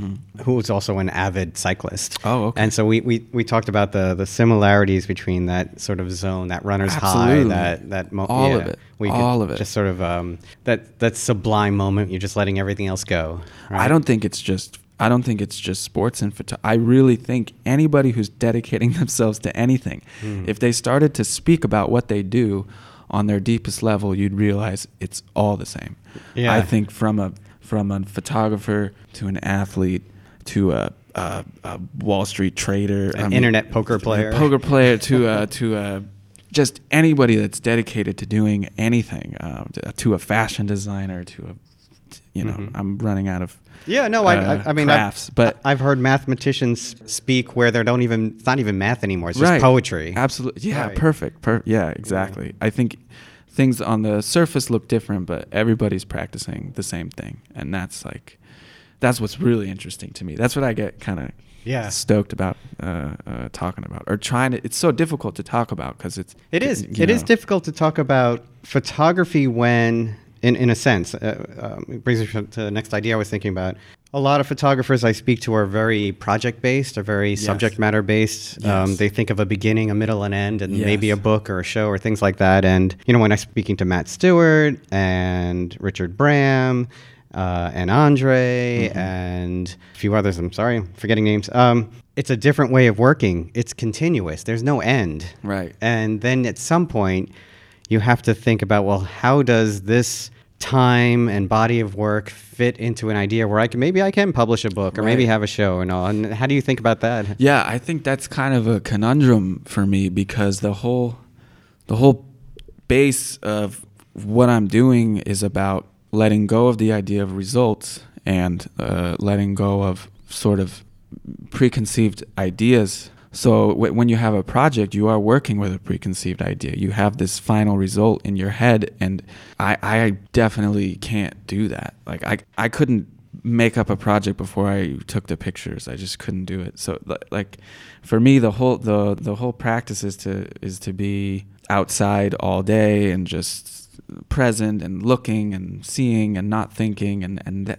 who is also an avid cyclist. Mm-hmm. Oh, okay. And so we, we, we talked about the the similarities between that sort of zone, that runner's Absolutely. high, that that mo- All yeah, of it. we All of it. just sort of um, that that sublime moment. You're just letting everything else go. I don't think it's just I don't think it's just sports and photo. I really think anybody who's dedicating *laughs* themselves to anything, Hmm. if they started to speak about what they do on their deepest level, you'd realize it's all the same. Yeah. I think from a from a photographer to an athlete to a, a, a Wall Street trader, An I mean, internet poker a player. poker player to a *laughs* to a just anybody that's dedicated to doing anything, uh, to a fashion designer, to a, you know, Mhm. I'm running out of Yeah, no, I, uh, I, I mean, crafts, I've, but I've heard mathematicians speak where they don't even, it's not even math anymore. It's just Right. poetry. Absolutely. Yeah, Right. perfect. Per- yeah, exactly. I think things on the surface look different, but everybody's practicing the same thing. And that's like, that's what's really interesting to me. That's what I get kind of Yeah. stoked about uh, uh, talking about or trying to. It's so difficult to talk about because it's. It is. It is difficult to talk about photography when, in, in a sense, uh, um, it brings me to the next idea I was thinking about. A lot of photographers I speak to are very project based, are very Yes. subject matter based. Um, they think of a beginning, a middle, an end, and maybe a book or a show or things like that. And you know, when I'm speaking to Matt Stuart and Richard Bram. Uh, and Andre Mm-hmm. and a few others. I'm sorry, I'm forgetting names. Um, it's a different way of working. It's continuous. There's no end. Right. And then at some point, you have to think about well, how does this time and body of work fit into an idea where I can maybe I can publish a book or maybe have a show and all. And how do you think about that? Yeah, I think that's kind of a conundrum for me because the whole the whole base of what I'm doing is about letting go of the idea of results and uh, letting go of sort of preconceived ideas. So when you have a project, you are working with a preconceived idea. You have this final result in your head, and I, I definitely can't do that. Like I, I couldn't make up a project before I took the pictures. I just couldn't do it. So like for me the whole the the whole practice is to is to be outside all day and just present and looking and seeing and not thinking and and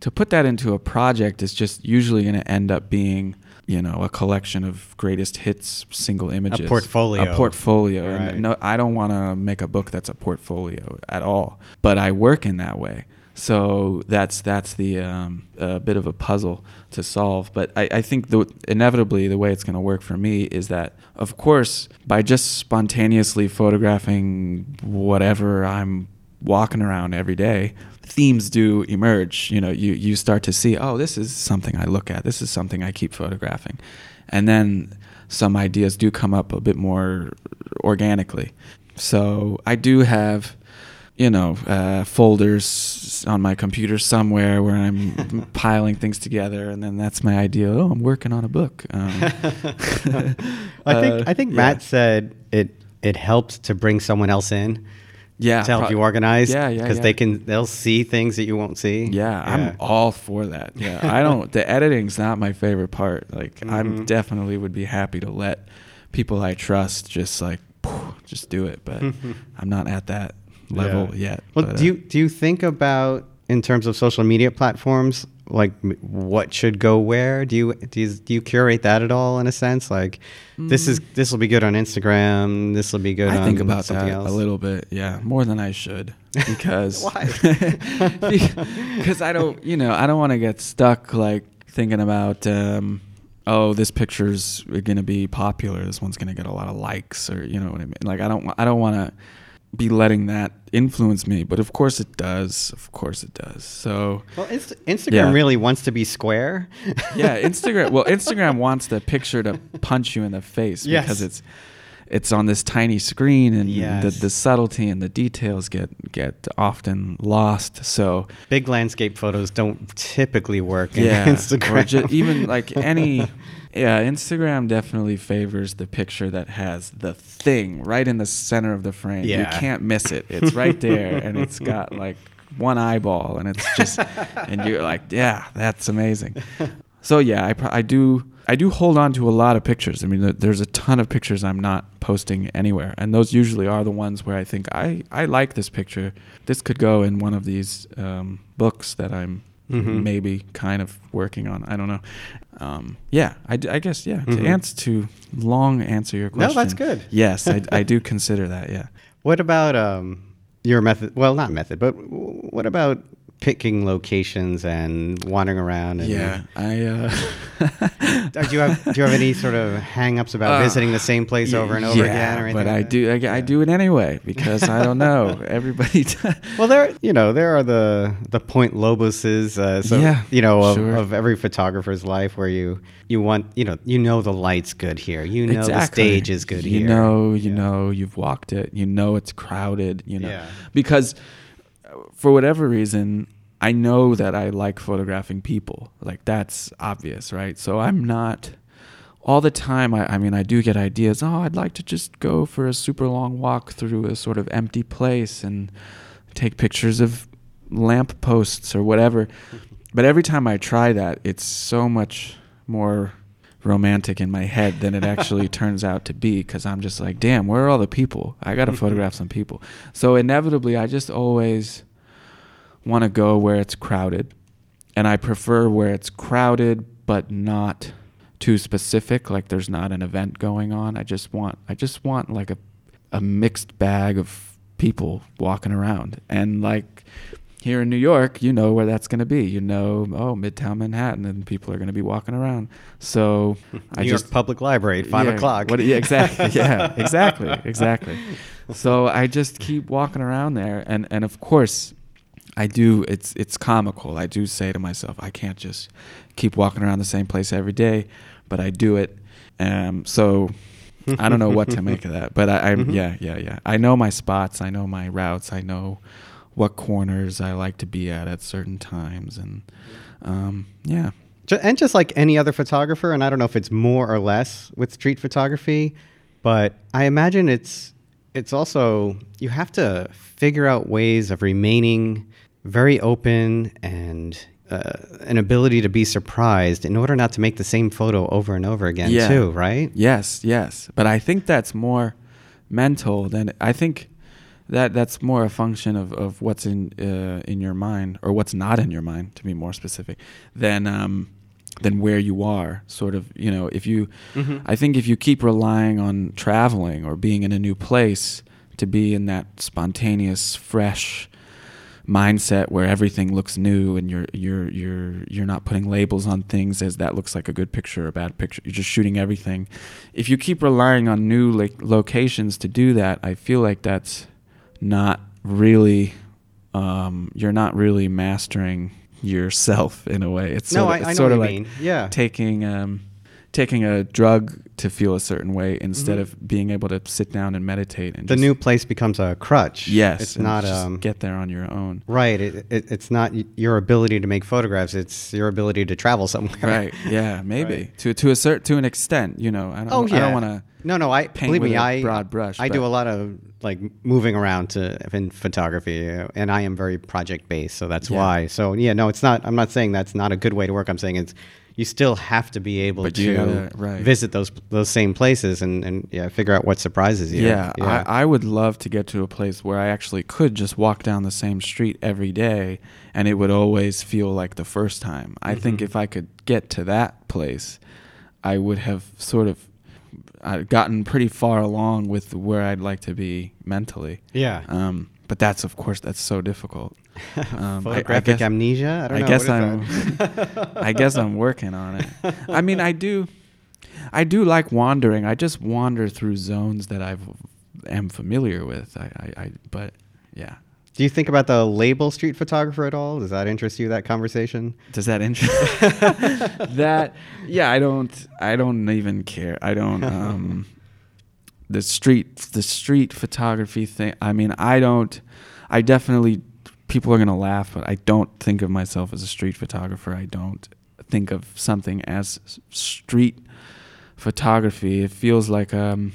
to put that into a project is just usually going to end up being you know a collection of greatest hits single images a portfolio. a portfolio Right. and no I don't want to make a book that's a portfolio at all but I work in that way so that's that's the um, a bit of a puzzle to solve. But I, I think the, inevitably the way it's going to work for me is that, of course, by just spontaneously photographing whatever I'm walking around every day, themes do emerge. You know, you you start to see, oh, this is something I look at. This is something I keep photographing, and then some ideas do come up a bit more organically. So I do have you know, uh, folders on my computer somewhere where I'm *laughs* piling things together, and then that's my idea. Oh, I'm working on a book. Um, *laughs* *laughs* I think uh, I think yeah. Matt said it it helps to bring someone else in yeah, to help pro- you organize. Yeah, yeah, Because yeah. they can they'll see things that you won't see. Yeah, I'm all for that. Yeah, I don't. The editing's not my favorite part. Like, Mhm. I'm definitely would be happy to let people I trust just like just do it, but *laughs* I'm not at that level Yeah. yet. Well, but, do uh, you do you think about in terms of social media platforms, like what should go where? Do you do you, do you curate that at all in a sense? Like this is this will be good on Instagram. This will be good. Mm. I on think about something that else. a little bit, yeah, more than I should, *laughs* because Why? *laughs* because I don't, you know, I don't want to get stuck like thinking about, um, oh, this picture's gonna be popular. This one's gonna get a lot of likes, or you know what I mean. Like I don't, I don't want to be letting that influence me, but of course it does. Of course it does. So Well, Inst- Instagram Yeah. really wants to be square. *laughs* yeah, Instagram. Well, Instagram wants the picture to punch you in the face Yes. because it's it's on this tiny screen and Yes. the, the subtlety and the details get get often lost. So Big landscape photos don't typically work in Instagram. or ju- even like any. *laughs* Yeah, Instagram definitely favors the picture that has the thing right in the center of the frame. You can't miss it. *laughs* It's right there, and it's got like one eyeball, and it's just, and you're like, yeah, that's amazing. So yeah, I, I do I do hold on to a lot of pictures. I mean, there's a ton of pictures I'm not posting anywhere, and those usually are the ones where I think I I like this picture. This could go in one of these um, books that I'm Mhm. maybe kind of working on. I don't know. Um, yeah, I guess yeah. Mhm. To answer to long answer your question. No, that's good. Yes, I, I do *laughs* consider that. Yeah. What about um, your method? Well, not method, but what about picking locations and wandering around. And, yeah, I. Uh, *laughs* do you have Do you have any sort of hang-ups about Uh, visiting the same place over and over yeah, again? Or anything but I do. I, I do it anyway because I don't know. *laughs* Everybody. does. *laughs* Well, there, you know, there are the the Point Loboses, uh, so Yeah, you know, of, sure. of every photographer's life, where you you want, you know, you know the light's good here, you know the stage is good you here. know, you Yeah. know, you've walked it. You know it's crowded. You know, Yeah. because for whatever reason, I know that I like photographing people. Like that's obvious, right? So I'm not all the time. I, I mean, I do get ideas. Oh, I'd like to just go for a super long walk through a sort of empty place and take pictures of lamp posts or whatever. But every time I try that, it's so much more romantic in my head than it actually *laughs* turns out to be because I'm just like, damn, where are all the people? I got to photograph some people. So inevitably, I just always want to go where it's crowded. And I prefer where it's crowded but not too specific like there's not an event going on. I just want I just want like a a mixed bag of people walking around. And like here in New York, you know where that's going to be. You know, oh, Midtown Manhattan, and people are going to be walking around. So *laughs* I New just York Public Library at five yeah, o'clock. What, yeah, exactly. *laughs* Yeah, exactly, exactly. So I just keep walking around there, and and of course, I do. It's it's comical. I do say to myself, I can't just keep walking around the same place every day, but I do it. Um, so I don't know what to make of that, but I, I'm Mhm. yeah, yeah, yeah. I know my spots. I know my routes. I know what corners I like to be at at certain times, and um, yeah. And just like any other photographer, and I don't know if it's more or less with street photography, but I imagine it's it's also you have to figure out ways of remaining very open and uh, an ability to be surprised in order not to make the same photo over and over again Yeah. too, right? Yes, yes. But I think that's more mental than I think that that's more a function of, of what's in uh, in your mind or what's not in your mind to be more specific than um, than where you are. Sort of, you know, if you Mhm. I think if you keep relying on traveling or being in a new place to be in that spontaneous, fresh mindset where everything looks new and you're you're you're you're not putting labels on things as that looks like a good picture or a bad picture. You're just shooting everything. If you keep relying on new like locations to do that, I feel like that's not really um, you're not really mastering yourself in a way. It's no, sort I, of, I it's know sort what of you like mean. Yeah. taking um, taking a drug to feel a certain way instead Mhm. of being able to sit down and meditate and the new place becomes a crutch. yes It's not just um get there on your own right. It, it, it's not your ability to make photographs. It's your ability to travel somewhere. right yeah *laughs* maybe Right. to to a certain to an extent you know I don't Oh I don't want to No, no. I paint believe with me. a I broad brush I do a lot of like moving around to in photography, and I am very project based, so that's Yeah. why. So yeah, no, it's not. I'm not saying that's not a good way to work. I'm saying it's you still have to be able But to you right. visit those those same places and and yeah, figure out what surprises you. Yeah, I, I would love to get to a place where I actually could just walk down the same street every day and it would always feel like the first time. I think Mhm. if I could get to that place, I would have sort of uh, gotten pretty far along with where I'd like to be mentally. yeah. Um, but that's, of course, that's so difficult. *laughs* Um, I- I Photographic guess- amnesia. I don't I know. Guess I'm. *laughs* I guess I'm working on it. I mean, I do. I do like wandering. I just wander through zones that I am familiar with. I, I, I but yeah. Do you think about the label street photographer at all? Does that interest you? That conversation? Does that interest *laughs* that? Yeah, I don't. I don't even care. I don't. Um, the street, the street photography thing. I mean, I don't. I definitely. People are gonna laugh, but I don't think of myself as a street photographer. I don't think of something as street photography. It feels like um.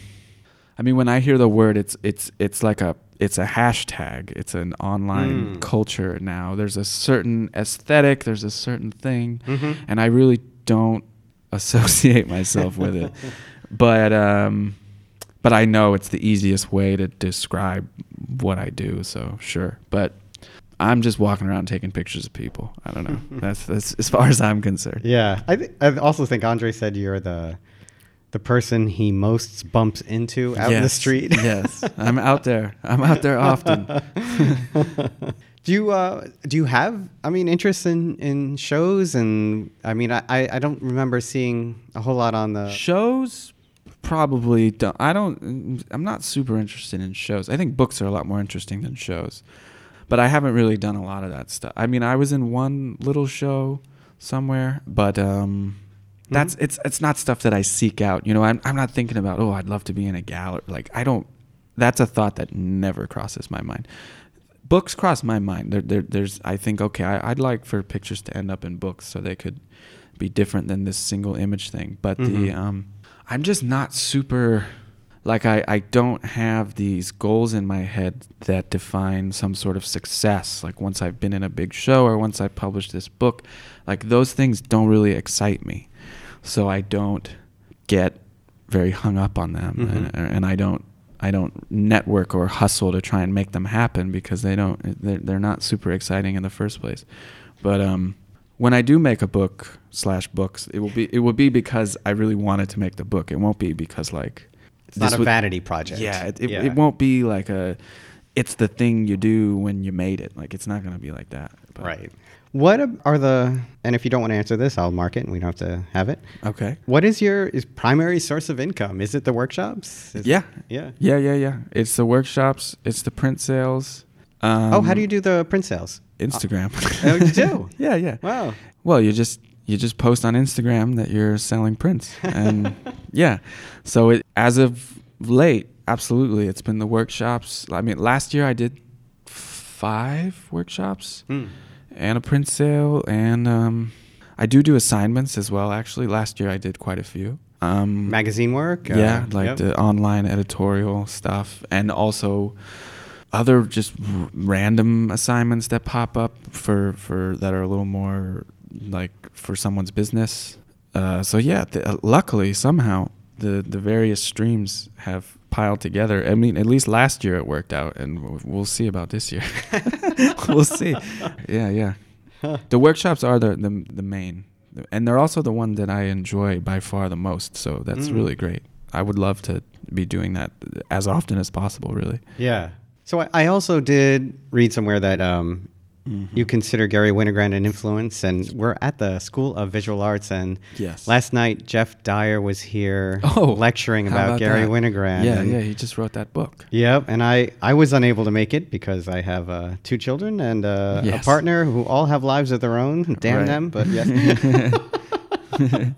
I mean, when I hear the word, it's it's it's like a it's a hashtag. It's an online Mm. culture now. There's a certain aesthetic. There's a certain thing, Mm-hmm. and I really don't *laughs* associate myself with it. But um, but I know it's the easiest way to describe what I do. So sure, but I'm just walking around taking pictures of people. I don't know. *laughs* that's that's as far as I'm concerned. Yeah, I th- I also think Andre said you're the the person he most bumps into out in the street. *laughs* yes, I'm out there. I'm out there often. *laughs* Do you uh do you have I mean interest in in shows and I mean I I I don't remember seeing a whole lot on the shows probably don't i don't i'm not super interested in shows i think books are a lot more interesting than shows but i haven't really done a lot of that stuff. I mean i was in one little show somewhere but um that's it's it's not stuff that i seek out you know? I'm, I'm not thinking about oh i'd love to be in a gallery like i don't that's a thought that never crosses my mind. Books cross my mind. There, there there's i think okay I, i'd like for pictures to end up in books so they could be different than this single image thing but the Mhm. um I'm just not super like I, I don't have these goals in my head that define some sort of success. Like once I've been in a big show or once I publish this book, like those things don't really excite me. So I don't get very hung up on them Mhm. and, and I don't I don't network or hustle to try and make them happen because they don't they're, they're not super exciting in the first place. But um when I do make a book slash books, it will be it will be because I really wanted to make the book. It won't be because like It's not a would- vanity project. Yeah, it, it, Yeah. it won't be like a. It's the thing you do when you made it. Like it's not gonna be like that. but- Right. What are the and if you don't want to answer this, I'll mark it and we don't have to have it. Okay. What is your is primary source of income? Is it the workshops? Is- Yeah. Yeah. Yeah, yeah, yeah. It's the workshops. It's the print sales. Um, oh, how do you do the print sales? Instagram? Oh, you do? *laughs* yeah, yeah. Wow. Well, you just you just post on Instagram that you're selling prints, and *laughs* yeah. So it, as of late, absolutely, it's been the workshops. I mean, last year I did five workshops Hmm. and a print sale, and um, I do do assignments as well. Actually, last year I did quite a few. Um, Magazine work? Uh, yeah, like yep. the online editorial stuff, and also other just r- random assignments that pop up for for that are a little more like for someone's business. Uh, so yeah, the, uh, luckily somehow the the various streams have piled together. I mean, at least last year it worked out, and we'll- we'll see about this year. *laughs* we'll see. Yeah, yeah. The workshops are the the, the main, and they're also the one that I enjoy by far the most. So that's Mm. really great. I would love to be doing that as often as possible. Really. Yeah. So I, I also did read somewhere that um, Mm-hmm. you consider Garry Winogrand an influence, and we're at the School of Visual Arts, and Yes. last night Geoff Dyer was here Oh, lecturing about, about Garry that? Winogrand. Yeah, and- yeah. He just wrote that book. Yep, and I, I was unable to make it because I have uh, two children and uh, a partner who all have lives of their own. Damn Right. them, but yes. *laughs*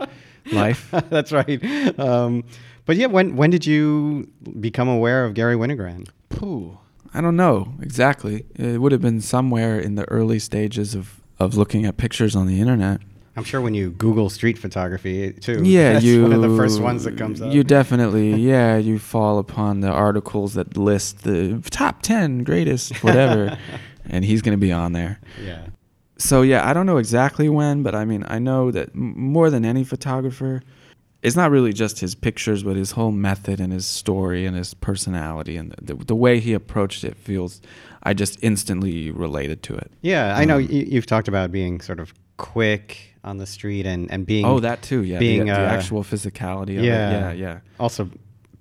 Life. *laughs* That's right. Um, but yeah, when when did you become aware of Garry Winogrand? Pooh. I don't know exactly. It would have been somewhere in the early stages of, of looking at pictures on the internet. I'm sure when you Google street photography too. Yeah, *laughs* that's you. one of the first ones that comes up. You definitely, yeah, you fall upon the articles that list the top ten greatest whatever, *laughs* and he's gonna be on there. yeah. So yeah, I don't know exactly when, but I mean, I know that m- more than any photographer, it's not really just his pictures, but his whole method and his story and his personality and the, the way he approached it feels. I just instantly related to it. Yeah, I know Um, you, you've talked about being sort of quick on the street and, and being Oh, that too. Yeah, being, the, the uh, actual physicality of yeah. it. Yeah, yeah. also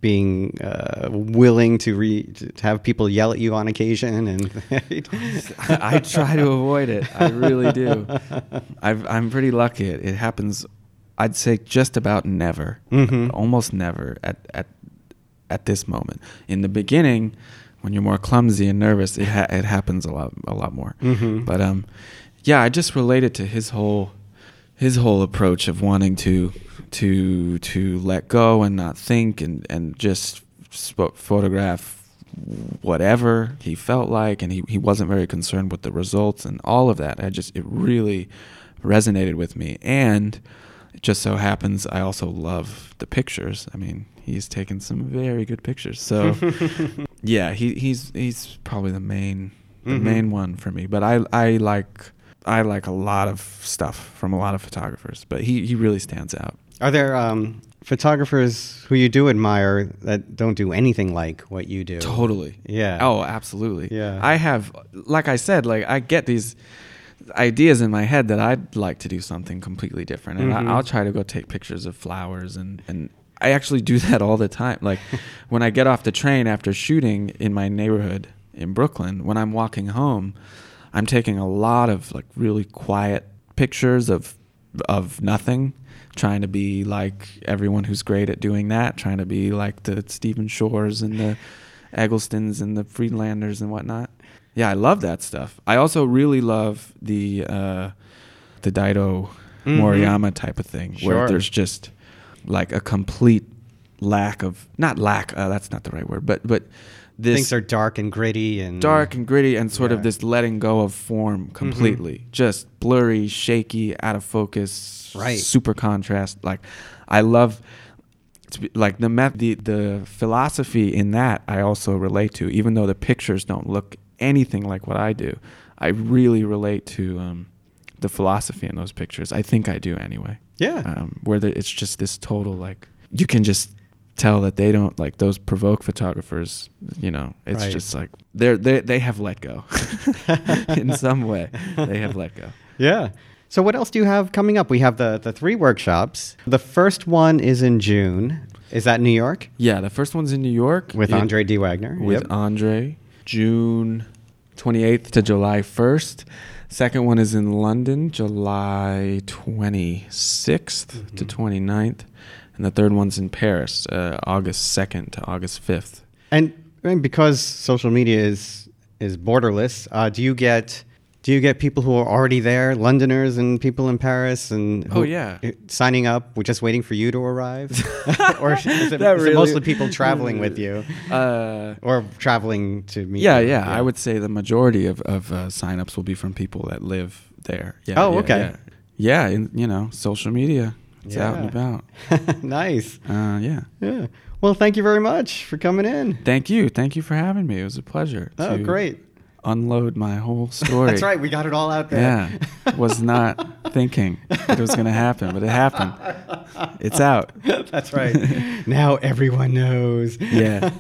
being uh, willing to re to have people yell at you on occasion and *laughs* *laughs* I try to avoid it. I really do. I've, I'm pretty lucky. It, it happens. I'd say just about never, Mhm. almost never at at at this moment. In the beginning, when you're more clumsy and nervous, it ha- it happens a lot a lot more. Mhm. But um, yeah, I just related to his whole his whole approach of wanting to to to let go and not think and and just sp- photograph whatever he felt like and he, he wasn't very concerned with the results and all of that i just it really resonated with me and it just so happens i also love the pictures i mean he's taken some very good pictures so *laughs* yeah he, he's he's probably the main the Mhm. main one for me but i i like i like a lot of stuff from a lot of photographers but he he really stands out Are there um, photographers who you do admire that don't do anything like what you do? Totally. Yeah. Oh, absolutely. Yeah. I have, like I said, like I get these ideas in my head that I'd like to do something completely different, and Mhm. I, I'll try to go take pictures of flowers, and and I actually do *laughs* that all the time. Like *laughs* when I get off the train after shooting in my neighborhood in Brooklyn, when I'm walking home. I'm taking a lot of like really quiet pictures of of nothing, trying to be like everyone who's great at doing that, trying to be like the Stephen Shores and the Egglestons and the Friedlanders and whatnot. Yeah, I love that stuff. I also really love the uh, the Daido Mhm. Moriyama type of thing, Sure. where there's just like a complete lack of not lack. Uh, that's not the right word, but but this Things are dark and gritty and dark and gritty and sort Yeah. of this letting go of form completely just blurry shaky out of focus Right. super contrast like i love to be, like the met the, the philosophy in that i also relate to even though the pictures don't look anything like what i do i really relate to um, the philosophy in those pictures i think i do anyway Yeah. um, where the, it's just this total like you can just tell that they don't like those provoke photographers you know it's Right. just like they're they they have let go *laughs* in some way they have let go Yeah. So what else do you have coming up? We have the the three workshops. The first one is in June. Is that New York yeah the first one's in new york with Andre D. Wagner? with Yep. andre june 28th to july 1st second one is in london july 26th to Mm-hmm. 29th and the third one's in paris uh, august 2nd to august 5th And I mean, because social media is is borderless, uh, do you get do you get people who are already there, Londoners and people in Paris, and Oh, yeah. uh, signing up? We're just waiting for you to arrive, *laughs* *laughs* or is it, That is it mostly people traveling with you, uh, or traveling to meet? Yeah, you? yeah, I would say the majority of of uh, signups will be from people that live there. Yeah. Oh, yeah, okay. Yeah, yeah in, you know, social media. It's out and about. *laughs* nice. Uh, yeah. Yeah. Well, thank you very much for coming in. Thank you. Thank you for having me. It was a pleasure. Oh, great. Unload my whole *laughs* story. That's right. We got it all out there. Yeah. Was not *laughs* thinking it was going to happen, but it happened. It's out. *laughs* That's right. now everyone knows. Yeah.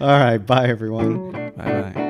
all right. Bye, everyone. Bye bye.